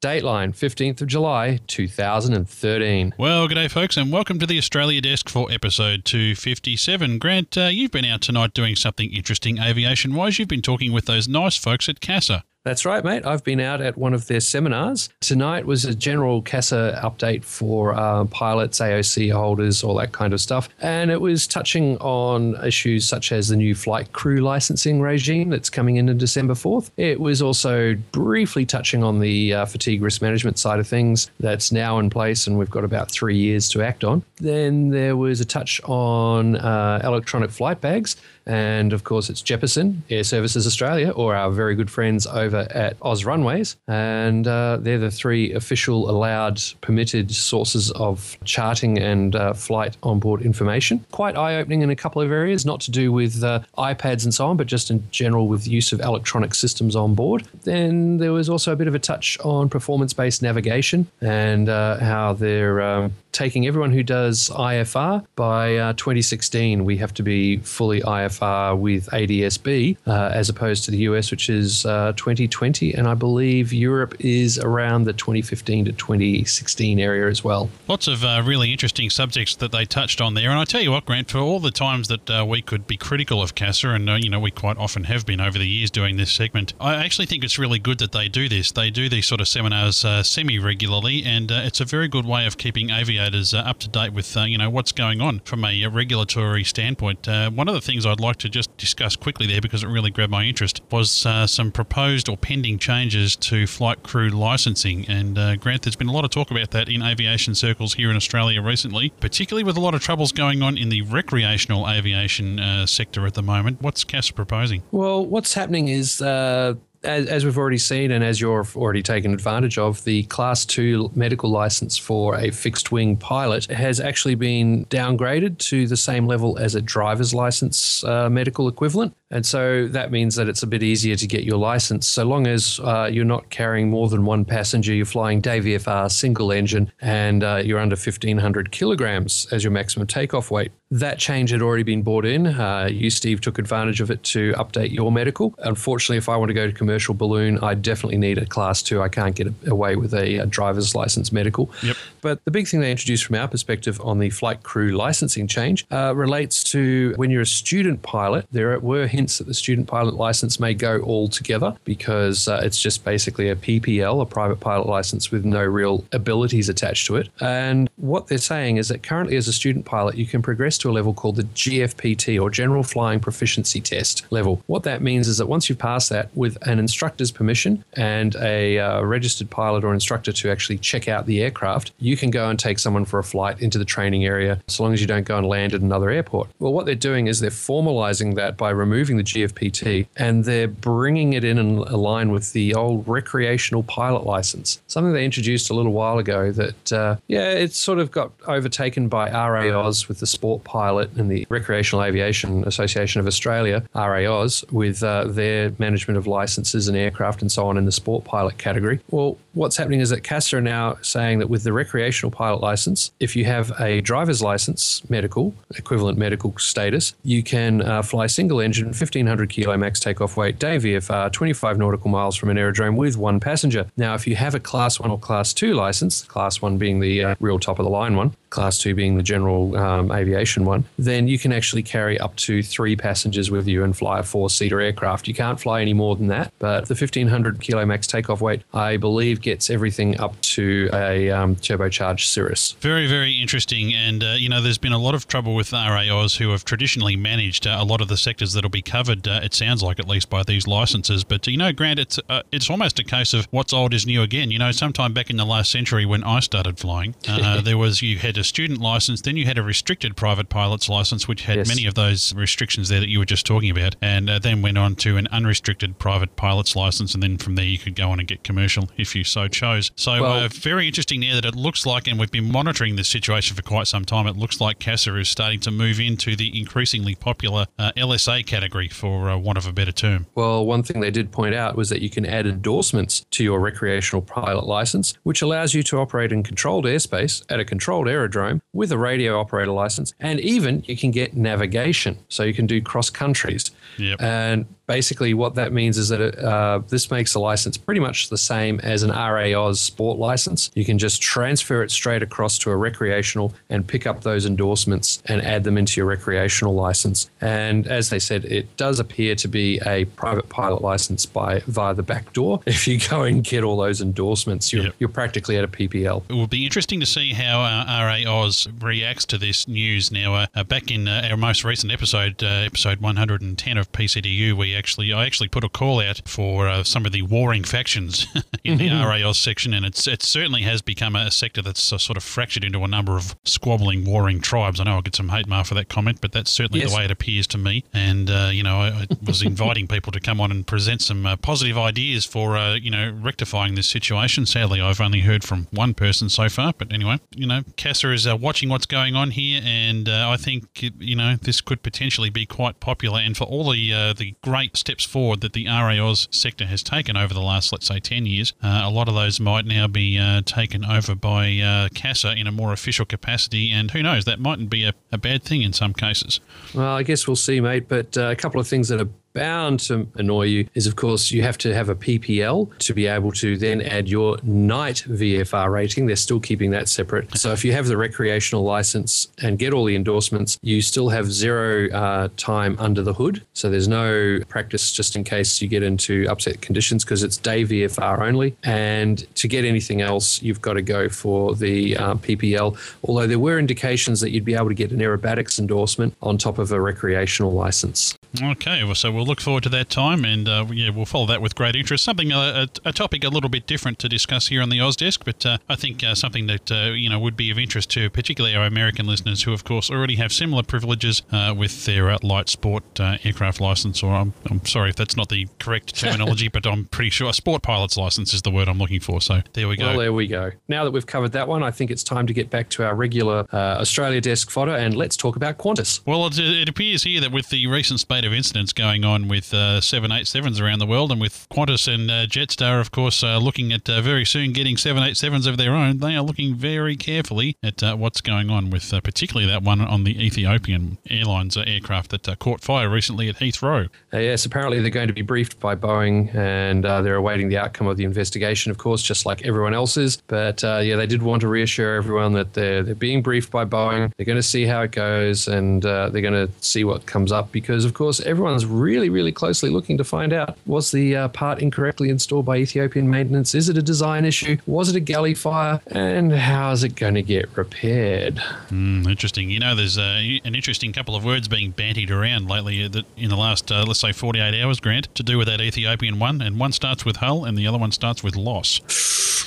Dateline, 15th of July, 2013. Well, good day, folks, and welcome to the Australia Desk for episode 257. Grant, uh, you've been out tonight doing something interesting aviation wise. You've been talking with those nice folks at CASA. That's right, mate. I've been out at one of their seminars. Tonight was a general CASA update for uh, pilots, AOC holders, all that kind of stuff. And it was touching on issues such as the new flight crew licensing regime that's coming in on December 4th. It was also briefly touching on the uh, fatigue risk management side of things that's now in place, and we've got about three years to act on. Then there was a touch on uh, electronic flight bags. And of course, it's Jeppesen, Airservices Australia, or our very good friends over at Oz Runways. And uh, they're the three official, allowed, permitted sources of charting and uh, flight onboard information. Quite eye opening in a couple of areas, not to do with uh, iPads and so on, but just in general with the use of electronic systems on board. Then there was also a bit of a touch on performance based navigation and uh, how they're um, taking everyone who does IFR by uh, 2016. We have to be fully IFR with ADSB uh, as opposed to the US, which is uh, 2020. And I believe Europe is around the 2015 to 2016 area as well. Lots of uh, really interesting subjects that they touched on there. And I tell you what, Grant, for all the times that uh, we could be critical of CASA, and uh, you know we quite often have been over the years doing this segment, I actually think it's really good that they do this. They do these sort of seminars semi regularly, and it's a very good way of keeping aviators Uh, up to date with uh, you know what's going on from a regulatory standpoint. Uh, one of the things I'd like to just discuss quickly there because it really grabbed my interest was some proposed or pending changes to flight crew licensing. And Grant, there's been a lot of talk about that in aviation circles here in Australia recently, particularly with a lot of troubles going on in the recreational aviation uh, sector at the moment. What's CASA proposing? Well, what's happening is uh, as, as, we've already seen, and as you've already taken advantage of, the Class 2 medical license for a fixed wing pilot has actually been downgraded to the same level as a driver's license uh, medical equivalent. And so that means that it's a bit easier to get your license so long as uh, you're not carrying more than one passenger, you're flying Day VFR single engine, and uh, you're under 1,500 kilograms as your maximum takeoff weight. That change had already been brought in. Uh, you, Steve, took advantage of it to update your medical. Unfortunately, if I want to go to commercial balloon, I definitely need a class two. I can't get away with a, a driver's license medical. Yep. But the big thing they introduced from our perspective on the flight crew licensing change uh, relates to when you're a student pilot, there were hints that the student pilot license may go all together because uh, it's just basically a PPL, a private pilot license with no real abilities attached to it. And what they're saying is that currently, as a student pilot, you can progress to a level called the GFPT or General Flying Proficiency Test level. What that means is that once you pass that with an instructor's permission and a uh, registered pilot or instructor to actually check out the aircraft, you can go and take someone for a flight into the training area so long as you don't go and land at another airport. Well, what they're doing is they're formalizing that by removing the GFPT and they're bringing it in and align with the old recreational pilot license, something they introduced a little while ago that, uh, yeah, it sort of got overtaken by RA-Aus with the sport pilot and the Recreational Aviation Association of Australia, RA-Aus, with uh, their management of licenses and aircraft and so on in the sport pilot category. Well, what's happening is that CASA are now saying that with the recreational pilot license, if you have a driver's license, medical, equivalent medical status, you can uh, fly single engine, 1500 kilo max takeoff weight, day VFR, 25 nautical miles from an aerodrome with one passenger. Now, if you have a class one or class two license, class one being the uh, real top of the line one, class two being the general um, aviation one, then you can actually carry up to three passengers with you and fly a four seater aircraft. You can't fly any more than that, but the 1500 kilo max takeoff weight, I believe, gets everything up to a um, turbocharged Cirrus. Very, very interesting. And, uh, you know, there's been a lot of trouble with RA-Aus who have traditionally managed uh, a lot of the sectors that'll be covered, uh, it sounds like, at least by these licenses. But, you know, Grant, it's, uh, it's almost a case of what's old is new again. You know, sometime back in the last century when I started flying, uh, there was, you had a student license, then you had a restricted private pilot's license, which had yes. many of those restrictions there that you were just talking about, and uh, then went on to an unrestricted private pilot's license, and then from there you could go on and get commercial if you so chose. So, well, uh, very interesting there that it looks like, and we've been monitoring this situation for quite some time, it looks like CASA is starting to move into the increasingly popular uh, LSA category, for uh, want of a better term. Well, one thing they did point out was that you can add endorsements to your recreational pilot license, which allows you to operate in controlled airspace at a controlled aerodrome with a radio operator license, and even you can get navigation, so you can do cross countries. Yep. And basically, what that means is that it, uh, this makes a license pretty much the same as an RA-Aus sport license. You can just transfer it straight across to a recreational and pick up those endorsements and add them into your recreational license. And as they said, it does appear to be a private pilot license by via the back door. If you go and get all those endorsements, you're, Yep. you're practically at a PPL. It will be interesting to see how uh, RA-Aus reacts to this news. Now, uh, uh, back in uh, our most recent episode, uh, episode 110 of PCDU, we actually I actually put a call out for uh, some of the warring factions in the RA-Aus section, and it's it certainly has become a sector that's uh, sort of fractured into a number of squabbling, warring tribes. I know I'll get some hate mail for that comment, but that's certainly Yes. the way it appears to me. And uh, you know, I, I was inviting people to come on and present some uh, positive ideas for uh, you know rectifying this situation. Sadly, I've only heard from one person so far, but anyway, you know, CASA is uh, watching what's going on here, and uh, I think you know this could potentially be quite popular. And for all the uh, the great steps forward that the RA-Aus sector has taken over the last, let's say, ten years, uh, a lot of those might now be uh, taken over by uh, CASA in a more official capacity, and who knows, that mightn't be a, a bad thing in some cases. Well, I guess we'll see, mate. But uh, couple of things that are bound to annoy you is, of course, you have to have a PPL to be able to then add your night VFR rating. They're still keeping that separate. So if you have the recreational license and get all the endorsements, you still have zero uh, time under the hood. So there's no practice just in case you get into upset conditions because it's day VFR only. And to get anything else, you've got to go for the uh, PPL. Although there were indications that you'd be able to get an aerobatics endorsement on top of a recreational license. Okay, well, so we'll look forward to that time, and uh, yeah, we'll follow that with great interest. Something, uh, a, a topic a little bit different to discuss here on the Oz Desk, but uh, I think uh, something that uh, you know would be of interest to particularly our American listeners, who of course already have similar privileges uh, with their uh, light sport uh, aircraft license. Or I'm, I'm sorry if that's not the correct terminology, but I'm pretty sure a sport pilot's license is the word I'm looking for. So there we go. Well, there we go. Now that we've covered that one, I think it's time to get back to our regular uh, Australia Desk fodder and let's talk about Qantas. Well, it, it appears here that with the recent spate of incidents going on with uh, 787s around the world, and with Qantas and uh, Jetstar, of course, uh, looking at uh, very soon getting 787s of their own, they are looking very carefully at uh, what's going on with uh, particularly that one on the Ethiopian Airlines aircraft that caught fire recently at Heathrow. Yes, apparently they're going to be briefed by Boeing and they're awaiting the outcome of the investigation, of course, just like everyone else is. But yeah, they did want to reassure everyone that they're, they're being briefed by Boeing. They're going to see how it goes and they're going to see what comes up because, of course, everyone's really, really really closely looking to find out was the uh, part incorrectly installed by Ethiopian maintenance? Is it a design issue? Was it a galley fire? And how is it going to get repaired? Mm, interesting. You know, there's uh, an interesting couple of words being bantied around lately that in the last, uh, let's say, 48 hours, Grant, to do with that Ethiopian one. And one starts with hull and the other one starts with loss.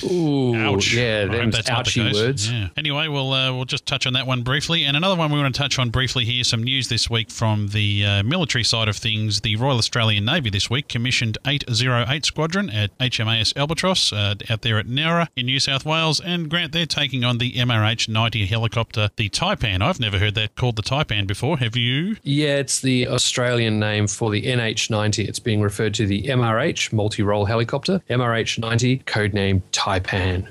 Ooh, Ouch. yeah, them's that's the ouchy case. words. Yeah. Anyway, we'll uh, we'll just touch on that one briefly, and another one we want to touch on briefly here. Some news this week from the uh, military side of things. The Royal Australian Navy this week commissioned 808 Squadron at HMAS Albatross uh, out there at Nowra in New South Wales, and Grant they're taking on the MRH 90 helicopter, the Taipan. I've never heard that called the Taipan before. Have you? Yeah, it's the Australian name for the NH90. It's being referred to the MRH, multi role helicopter. MRH90, codename Taipan.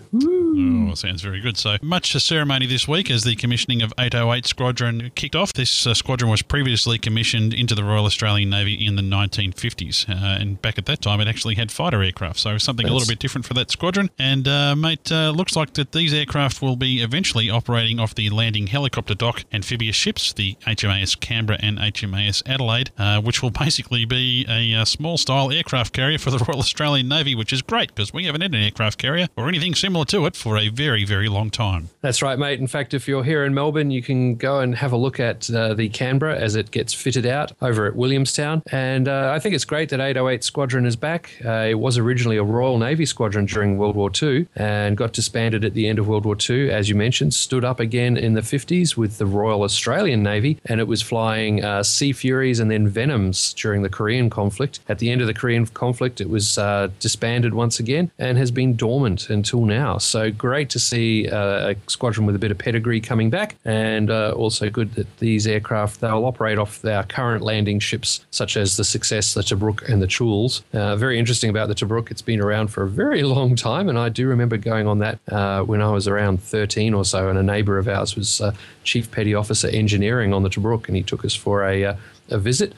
Oh, sounds very good. So much ceremony this week as the commissioning of 808 Squadron kicked off. This uh, squadron was previously commissioned into the Royal Australian Navy in the 1950s, uh, and back at that time it actually had fighter aircraft, so something a little bit different for that squadron. And uh, mate, uh, looks like that these aircraft will be eventually operating off the landing helicopter dock amphibious ships, the HMAS Canberra and HMAS Adelaide, uh, which will basically be a, uh small style aircraft carrier for the Royal Australian Navy, which is great because we haven't had an aircraft carrier or anything similar to it for a very, very long time. That's right, mate. In fact, if you're here in Melbourne, you can go and have a look at uh, the Canberra as it gets fitted out over at Williamstown. And uh, I think it's great that 808 Squadron is back. Uh, it was originally a Royal Navy squadron during World War II and got disbanded at the end of World War II, as you mentioned, stood up again in the 50s with the Royal Australian Navy, and it was flying uh, Sea Furies and then Venoms during the Korean conflict. At the end of the Korean conflict, it was uh, disbanded once again and has been dormant until now. So great to see uh, a squadron with a bit of pedigree coming back, and uh, also good that these aircraft they'll operate off our current landing ships, such as the Success, the Tobruk, and the Choules. Uh, very interesting about the Tobruk; it's been around for a very long time, and I do remember going on that uh, when I was around 13 or so, and a neighbour of ours was uh, Chief Petty Officer Engineering on the Tobruk, and he took us for a uh, a visit.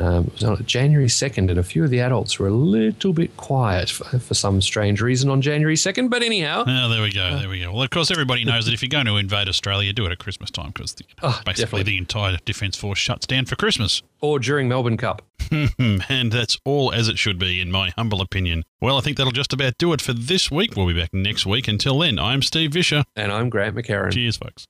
Um, it was on January 2nd, and a few of the adults were a little bit quiet for, for some strange reason on January 2nd. But anyhow. Oh, there we go. There we go. Well, of course, everybody knows that if you're going to invade Australia, do it at Christmas time because Oh, basically definitely. the entire Defence Force shuts down for Christmas. Or during Melbourne Cup. and that's all as it should be, in my humble opinion. Well, I think that'll just about do it for this week. We'll be back next week. Until then, I'm Steve Visscher. And I'm Grant McHerron. Cheers, folks.